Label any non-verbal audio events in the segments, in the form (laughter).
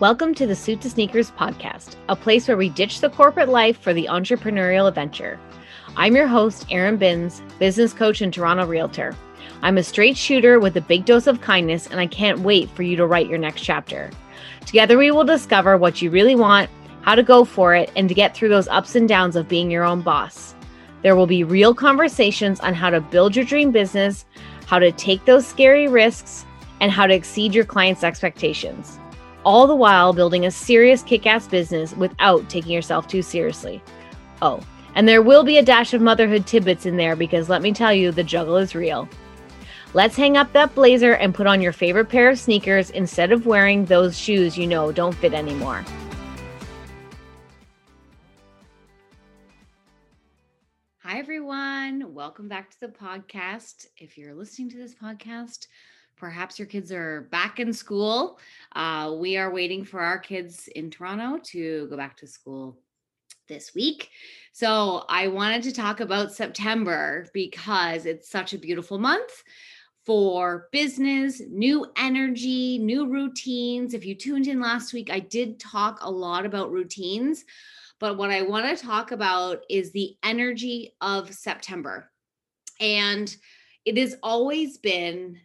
Welcome to the Suit to Sneakers podcast, a place where we ditch the corporate life for the entrepreneurial adventure. I'm your host, Erin Binns, business coach and Toronto realtor. I'm a straight shooter with a big dose of kindness, and I can't wait for you to write your next chapter. Together, we will discover what you really want, how to go for it, and to get through those ups and downs of being your own boss. There will be real conversations on how to build your dream business, how to take those scary risks, and how to exceed your clients' expectations all the while building a serious kick ass business without taking yourself too seriously. Oh, and there will be a dash of motherhood tidbits in there because let me tell you, the juggle is real. Let's hang up that blazer and put on your favorite pair of sneakers instead of wearing those shoes you know don't fit anymore. Hi, everyone. Welcome back to the podcast. If you're listening to this podcast, Perhaps your kids are back in school. Uh, we are waiting for our kids in Toronto to go back to school this week. So I wanted to talk about September because it's such a beautiful month for business, new energy, new routines. If you tuned in last week, I did talk a lot about routines, but what I want to talk about is the energy of September. And it has always been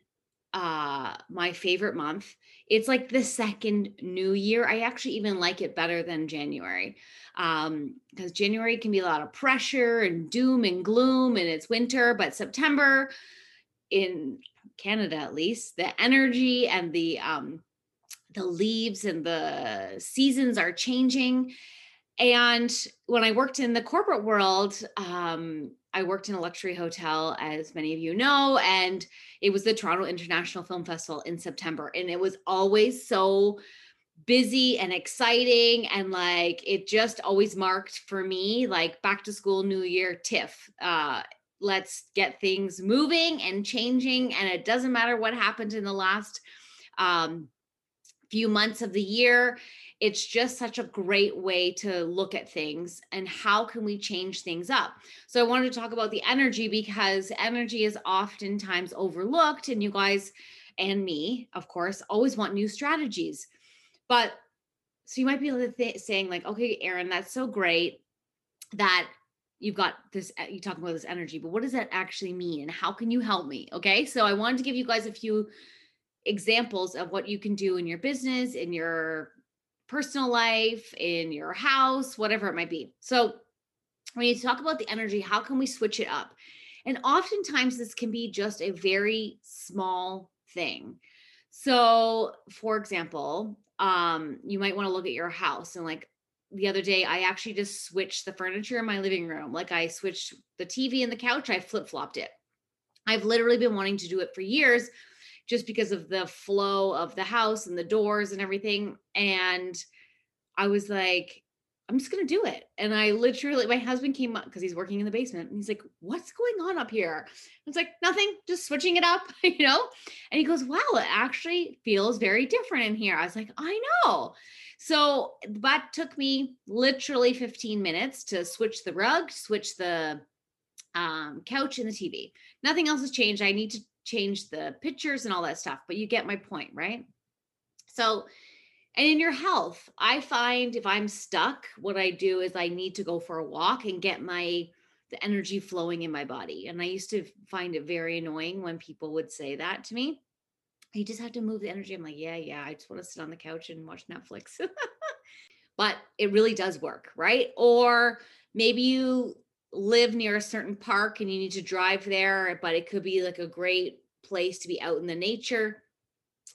uh my favorite month. It's like the second new year. I actually even like it better than January. Um because January can be a lot of pressure and doom and gloom and it's winter, but September in Canada at least, the energy and the um the leaves and the seasons are changing. And when I worked in the corporate world, um, I worked in a luxury hotel, as many of you know, and it was the Toronto International Film Festival in September. And it was always so busy and exciting. And like it just always marked for me like back to school, new year, TIFF. Uh, let's get things moving and changing. And it doesn't matter what happened in the last um, few months of the year it's just such a great way to look at things and how can we change things up. So i wanted to talk about the energy because energy is oftentimes overlooked and you guys and me of course always want new strategies. But so you might be th- saying like okay erin that's so great that you've got this eh, you talking about this energy but what does that actually mean? And how can you help me? Okay? So i wanted to give you guys a few examples of what you can do in your business in your personal life, in your house, whatever it might be. So, when you talk about the energy, how can we switch it up? And oftentimes, this can be just a very small thing. So, for example, um, you might want to look at your house and like the other day, I actually just switched the furniture in my living room. Like I switched the TV and the couch, I flip flopped it. I've literally been wanting to do it for years just because of the flow of the house and the doors and everything. And I was like, I'm just gonna do it. And I literally, my husband came up because he's working in the basement and he's like, What's going on up here? I was like, Nothing, just switching it up, (laughs) you know? And he goes, Wow, it actually feels very different in here. I was like, I know. So that took me literally 15 minutes to switch the rug, switch the um, couch and the TV. Nothing else has changed. I need to change the pictures and all that stuff, but you get my point, right? So, and in your health, I find if I'm stuck, what I do is I need to go for a walk and get my the energy flowing in my body. And I used to find it very annoying when people would say that to me. You just have to move the energy. I'm like, yeah, yeah, I just want to sit on the couch and watch Netflix. (laughs) but it really does work, right? Or maybe you live near a certain park and you need to drive there, but it could be like a great place to be out in the nature.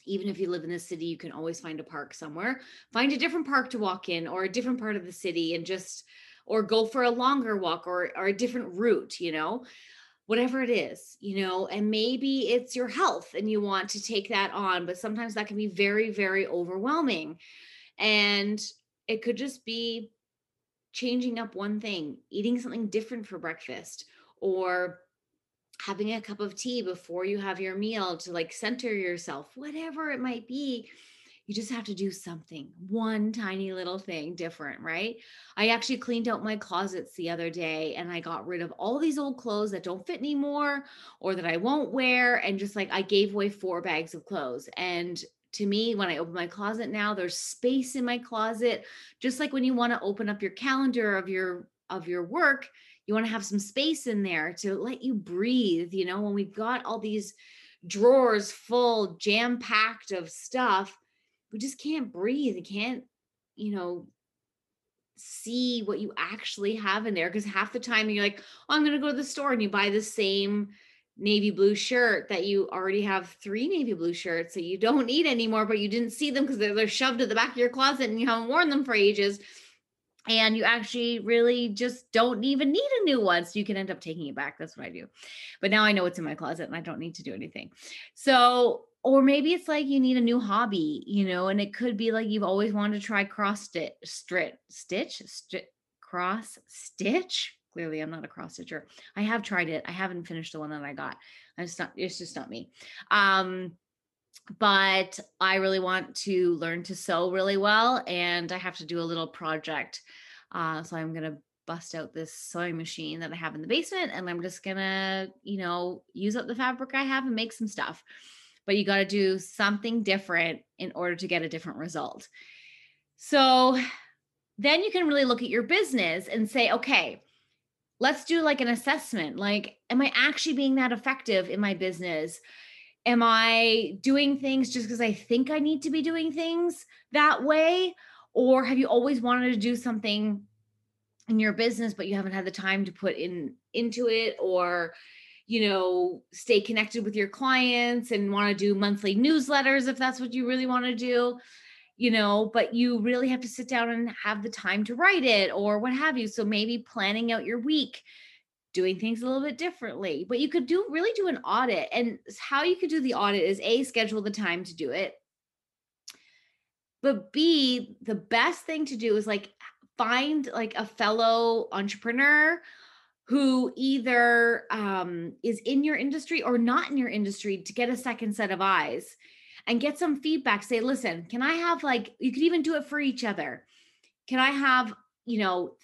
Even if you live in the city, you can always find a park somewhere. Find a different park to walk in or a different part of the city and just or go for a longer walk or or a different route, you know. Whatever it is, you know, and maybe it's your health and you want to take that on, but sometimes that can be very very overwhelming. And it could just be changing up one thing, eating something different for breakfast, or having a cup of tea before you have your meal to like center yourself, whatever it might be. You just have to do something, one tiny little thing different, right? I actually cleaned out my closets the other day and I got rid of all these old clothes that don't fit anymore or that I won't wear. And just like I gave away four bags of clothes. And to me when I open my closet now, there's space in my closet. Just like when you want to open up your calendar of your of your work, you want to have some space in there to let you breathe. You know, when we've got all these drawers full, jam packed of stuff, we just can't breathe. We can't, you know, see what you actually have in there because half the time you're like, oh, I'm going to go to the store and you buy the same navy blue shirt that you already have three navy blue shirts that you don't need anymore, but you didn't see them because they're, they're shoved at the back of your closet and you haven't worn them for ages. And you actually really just don't even need a new one. So you can end up taking it back. That's what I do. But now I know it's in my closet and I don't need to do anything. So or maybe it's like you need a new hobby, you know, and it could be like you've always wanted to try cross stitch, stitch, cross stitch. Clearly, I'm not a cross stitcher. I have tried it. I haven't finished the one that I got. It's not. It's just not me. Um, but I really want to learn to sew really well, and I have to do a little project. Uh, so I'm gonna bust out this sewing machine that I have in the basement, and I'm just gonna, you know, use up the fabric I have and make some stuff but you got to do something different in order to get a different result. So then you can really look at your business and say, okay, let's do like an assessment. Like, am I actually being that effective in my business? Am I doing things just because I think I need to be doing things that way? Or have you always wanted to do something in your business, but you haven't had the time to put in into it? Or you know, stay connected with your clients and want to do monthly newsletters if that's what you really want to do, you know, but you really have to sit down and have the time to write it or what have you. So maybe planning out your week, doing things a little bit differently. But you could do really do an audit. And how you could do the audit is A, schedule the time to do it. But B, the best thing to do is like find like a fellow entrepreneur who either um, is in your industry or not in your industry to get a second set of eyes and get some feedback. Say, listen, can I have like, you could even do it for each other. Can I have, you know,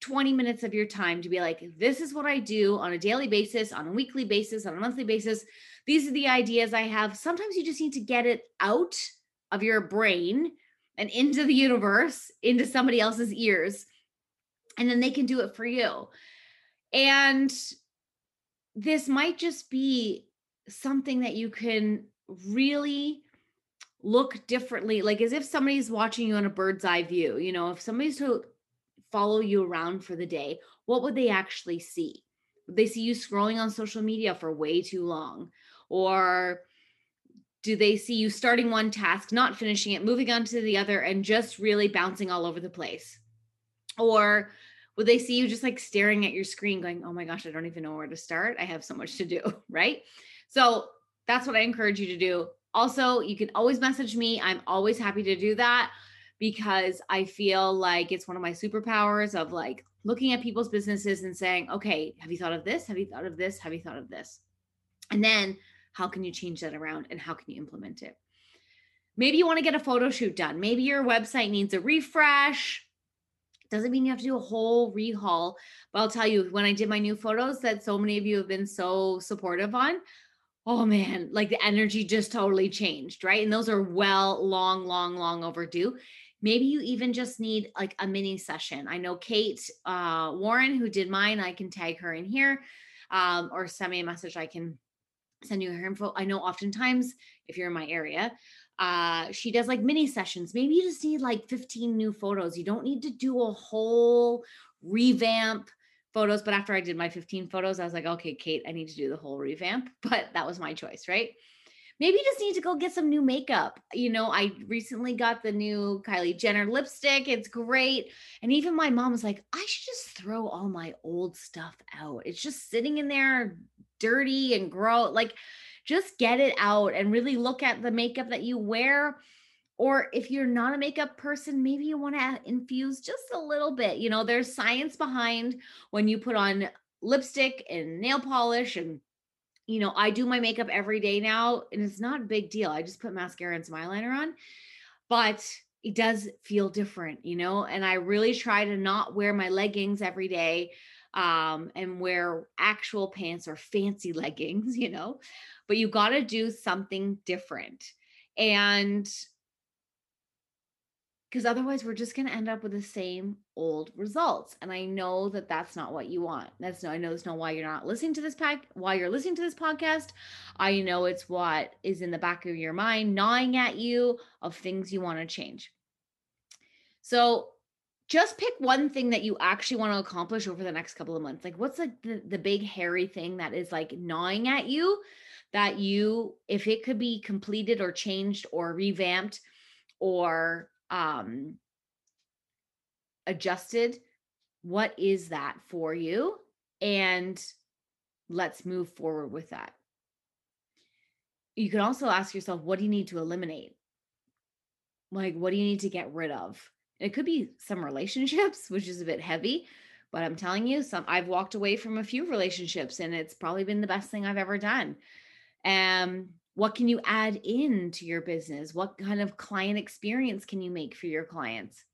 20 minutes of your time to be like, this is what I do on a daily basis, on a weekly basis, on a monthly basis. These are the ideas I have. Sometimes you just need to get it out of your brain and into the universe, into somebody else's ears, and then they can do it for you. And this might just be something that you can really look differently, like as if somebody's watching you on a bird's eye view. You know, if somebody's to follow you around for the day, what would they actually see? Would they see you scrolling on social media for way too long? Or do they see you starting one task, not finishing it, moving on to the other, and just really bouncing all over the place? Or would they see you just like staring at your screen going oh my gosh i don't even know where to start i have so much to do (laughs) right so that's what i encourage you to do. Also you can always message me. I'm always happy to do that because i feel like it's one of my superpowers of like looking at people's businesses and saying okay have you thought of this? Have you thought of this? Have you thought of this? And then how can you change that around and how can you implement it? Maybe you want to get a photo shoot done. Maybe your website needs a refresh. Doesn't mean you have to do a whole rehaul, but I'll tell you, when I did my new photos that so many of you have been so supportive on, oh man, like the energy just totally changed, right? And those are well, long, long, long overdue. Maybe you even just need like a mini session. I know Kate uh, Warren, who did mine, I can tag her in here um, or send me a message. I can send you her info. I know oftentimes if you're in my area, uh, she does like mini sessions. Maybe you just need like 15 new photos. You don't need to do a whole revamp photos. But after I did my 15 photos, I was like, okay, Kate, I need to do the whole revamp. (laughs) But that was my choice, right? Maybe you just need to go get some new makeup. You know, I recently got the new Kylie Jenner lipstick. It's great. And even my mom was like, I should just throw all my old stuff out. It's just sitting in there dirty and gross. Like, just get it out and really look at the makeup that you wear. Or if you're not a makeup person, maybe you want to infuse just a little bit. You know, there's science behind when you put on lipstick and nail polish and you know, I do my makeup every day now and it's not a big deal. I just put mascara and smile liner on. But it does feel different, you know, and I really try to not wear my leggings every day um, and wear actual pants or fancy (laughs) leggings, you know, but you got to do something different. And because otherwise we're just going to end up with the same old results and i know that that's not what you want. That's no i know that's not why you're not listening to this pack why you're listening to this podcast. I know it's what is in the back of your mind gnawing at you of things you want to change. So just pick one thing that you actually want to accomplish over the next couple of months. Like what's like the, the big hairy thing that is like gnawing at you that you if it could be completed or changed or revamped or um adjusted what is that for you and let's move forward with that. You can also ask yourself what do you need to eliminate? Like what do you need to get rid of? It could be some relationships (laughs) which is a bit heavy but i'm telling you some i've walked away from a few relationships and it's probably been the best thing i've ever done. Um what can you add in to your business? What kind of client experience can you make for your clients?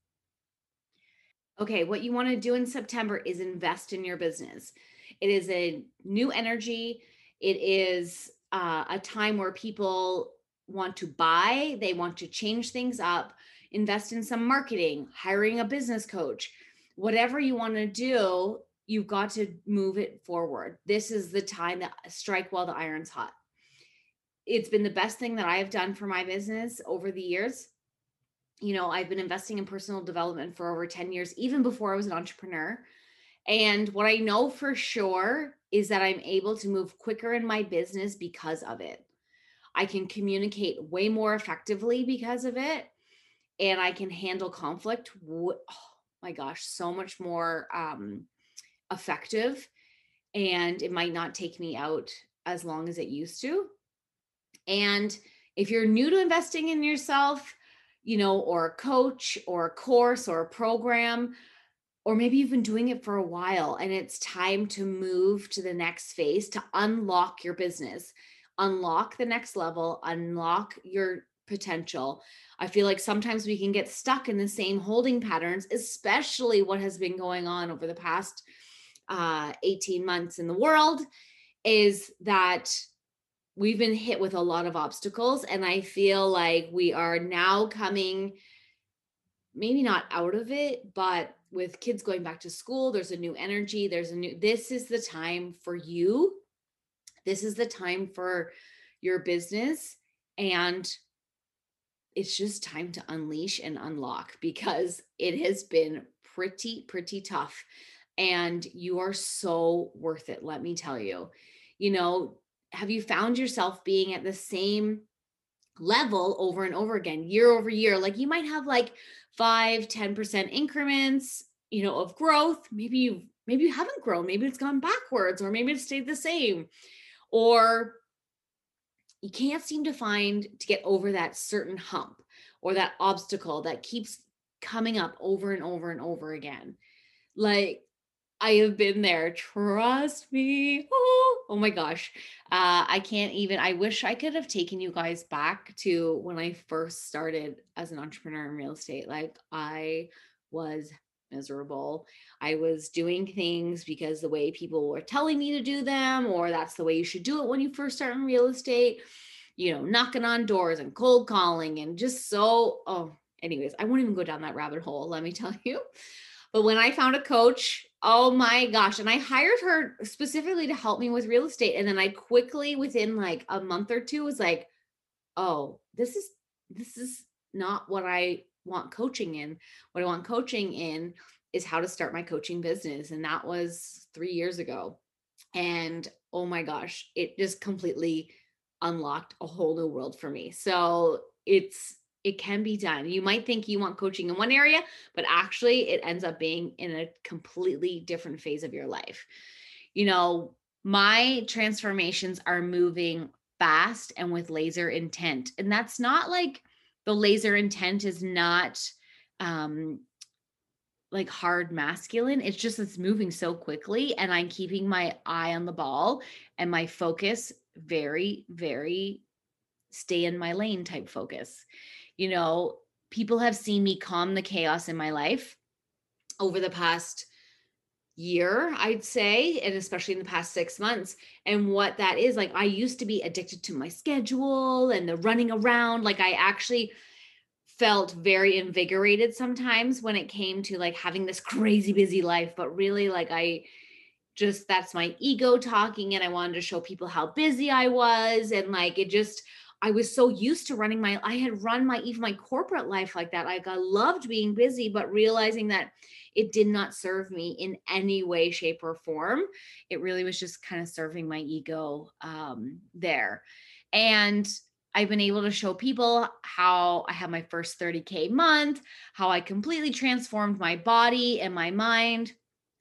Okay what you want to do in september is invest in your business. It is a new energy. It is uh, a time where people want to buy they want to change things up invest in some marketing hiring a business coach. Whatever you want to do you've got to move it forward. This is the time that strike while the iron's hot it's been the best thing that I have done for my business over the years. You know, I've been investing in personal development for over 10 years, even before I was an entrepreneur. And what I know for sure is that I'm able to move quicker in my business because of it. I can communicate way more effectively because of it. And I can handle conflict. Oh my gosh, so much more um, effective. And it might not take me out as long as it used to and if you're new to investing in yourself, you know, or a coach or a course or a program, or maybe you've been doing it for a while and it's time to move to the next phase to unlock your business, unlock the next level, unlock your potential. I feel like sometimes we can get stuck in the same holding patterns, especially what has been going on over the past uh, 18 months in the world, is that we've been hit with a lot of obstacles and i feel like we are now coming maybe not out of it but with kids going back to school there's a new energy there's a new this is the time for you. This is the time for your business and it's just time to unleash and unlock (laughs) because it has been pretty pretty tough and you are so worth it let me tell you. You know have you found yourself being at the same level over and over again year over year? Like you might have like 5 10% increments you know of growth. Maybe you maybe you haven't grown. Maybe it's gone backwards or maybe it's stayed the same. Or you can't seem to find to get over that certain hump or that obstacle that keeps coming up over and over and over again. Like I have been there. Trust me. Oh, oh my gosh. Uh, I can't even. I wish I could have taken you guys back to when I first started as an entrepreneur in real estate. Like, I was miserable. I was doing things because the way people were telling me to do them, or that's the way you should do it when you first start in real estate, you know, knocking on doors and cold calling and just so, oh, anyways, I won't even go down that rabbit hole, let me tell (laughs) you. But when I found a coach, oh my gosh, and I hired her specifically to help me with real estate. And then I quickly, within like a month or two, was like, oh, this is this is not what I want coaching in. What I want coaching in is how to start my coaching business. And that was three years ago. And oh my gosh, it just completely unlocked a whole new world for me. So it's it can be done. You might think you want coaching in one area, but actually it ends up being in a completely different phase of your life. You know, my transformations are moving fast and with laser intent. And that's not like the laser intent is not um like hard masculine. It's just it's moving so quickly and I'm keeping my eye on the ball and my focus very very stay in my lane type focus you know, people have seen me calm the chaos in my life over the past year, I'd say, and especially in the past six months. And what that is like, I used to be addicted to my schedule and the running around. Like, I actually felt very invigorated sometimes when it came to like having this crazy busy life, but really, like, I just that's my ego talking, and I wanted to show people how busy I was. And like, it just, I was so used to running my, I had run my, even my corporate life like that. Like, I loved being busy, but realizing that it did not serve me in any way, shape, or form. It really was just kind of serving my ego um, there. And I've been able to show people how I had my first 30K month, how I completely transformed my body and my mind,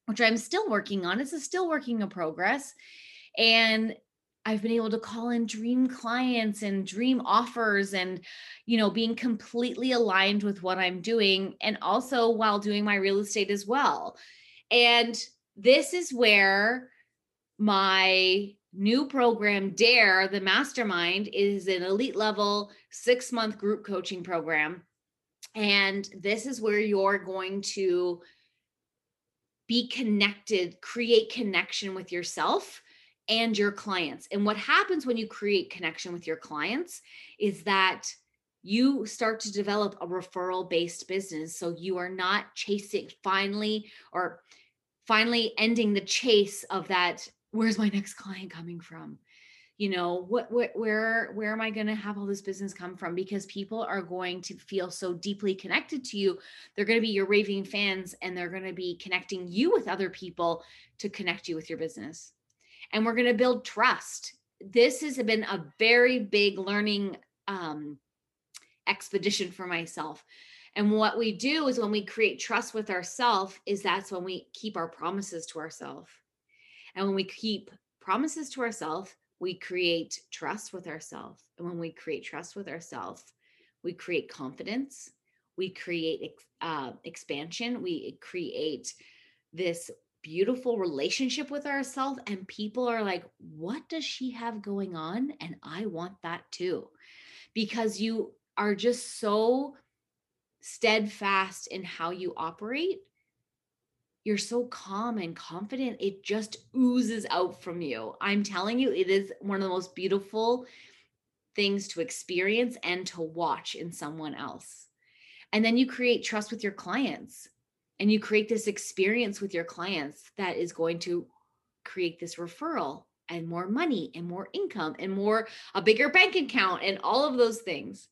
which I'm still working on. It's a still working in progress. And I've been able to call in dream clients and dream offers and, you know, being completely aligned with what I'm doing and also while doing my real estate as well. And this is where my new program, DARE, the mastermind, is an elite level six month group coaching program. And this is where you're going to be connected, create connection with yourself and your clients. And what happens when you create connection with your clients is that you start to develop a referral based business. So you are not chasing finally or finally ending the chase of that. Where's my next client coming from? You know, what, what where where am I going to have all this business come from? Because people are going to feel so deeply connected to you. They're going to be your raving fans and they're going to be connecting you with other people to connect you with your business and we're going to build trust. This has been a very big learning um, expedition for myself. And what we do is when we create trust with ourselves, is that's when we keep our promises to ourselves. And when we keep promises to ourselves, we create trust with ourselves. And when we create trust with ourselves, we create confidence, we create uh, expansion, we create this beautiful relationship with ourselves and people are like what does she have going on? And i want that too because you are just so steadfast in how you operate. You're so calm and confident it just oozes out from you. I'm telling you it is one of the most beautiful things to experience and to watch in someone else. And then you create trust with your clients and you create this experience with your clients that is going to create this referral and more money and more income and more a bigger bank account and all of those things.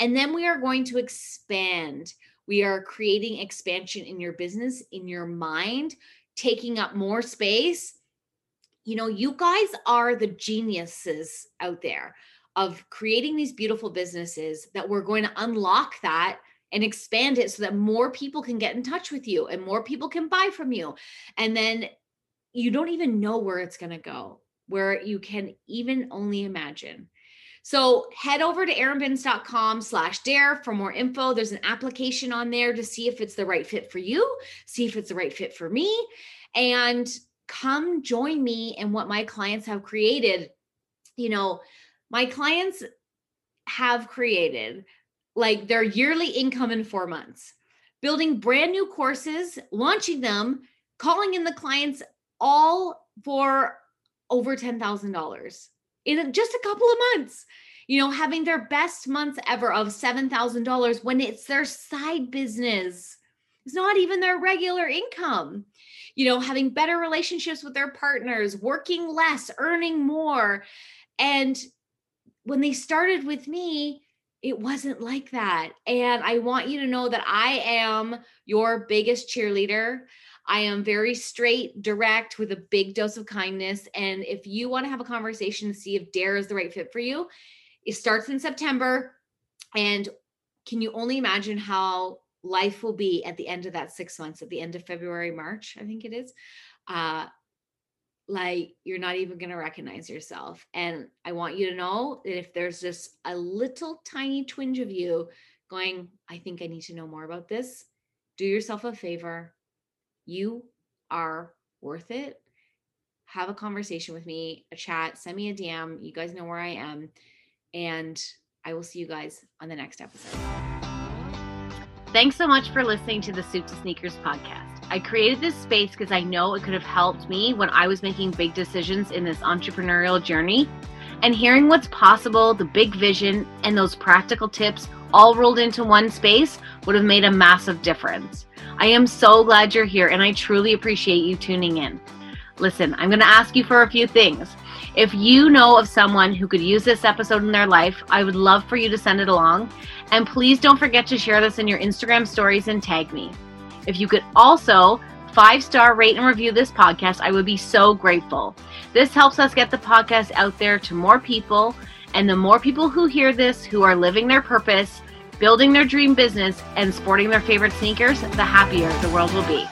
And then we are going to expand. We are creating expansion in your business in your mind taking up more space. You know you guys are the geniuses out there of creating these beautiful businesses that we're going to unlock that and expand it so that more people can get in touch with you and more people can buy from you. And then you don't even know where it's going to go, where you can even only imagine. So head over to erinbins.com slash dare for more info. There's an application on there to see if it's the right fit for you, see if it's the right fit for me, and come join me in what my clients have created. You know, my clients have created like their yearly income in four months, building brand new courses, launching them, calling in the clients all for over $10,000 in just a couple of months. You know, having their best months ever of $7,000 when it's their side business. It's not even their regular income. You know, having better relationships with their partners, working less, earning more. And when they started with me, it wasn't like that. And I want you to know that I am your biggest cheerleader. I am very straight, direct, with a big dose of kindness. And if you want to have a conversation to see if Dare is the right fit for you, it starts in September. And can you only imagine how life will be at the end of that six months, at the end of February, March, I think it is? Uh, like you're not even going to recognize yourself. And I want you to know that if there's just a little tiny twinge of you going, I think I need to know more about this, do yourself a favor. You are worth it. Have a conversation with me, a chat, send me a DM. You guys know where I am. And I will see you guys on the next episode. Thanks so much for listening to the Suit to Sneakers podcast. I created this space because I know it could have helped me when I was making big decisions in this entrepreneurial journey. And hearing what's possible, the big vision, and those practical tips all rolled into one space would have made a massive difference. I am so glad you're here and I truly appreciate you tuning in. Listen, I'm going to ask you for a few things. If you know of someone who could use this episode in their life, I would love for you to send it along. And please don't forget to share this in your Instagram stories and tag me. If you could also five star rate and review this podcast, I would be so grateful. This helps us get the podcast out there to more people. And the more people who hear this who are living their purpose, building their dream business, and sporting their favorite sneakers, the happier the world will be.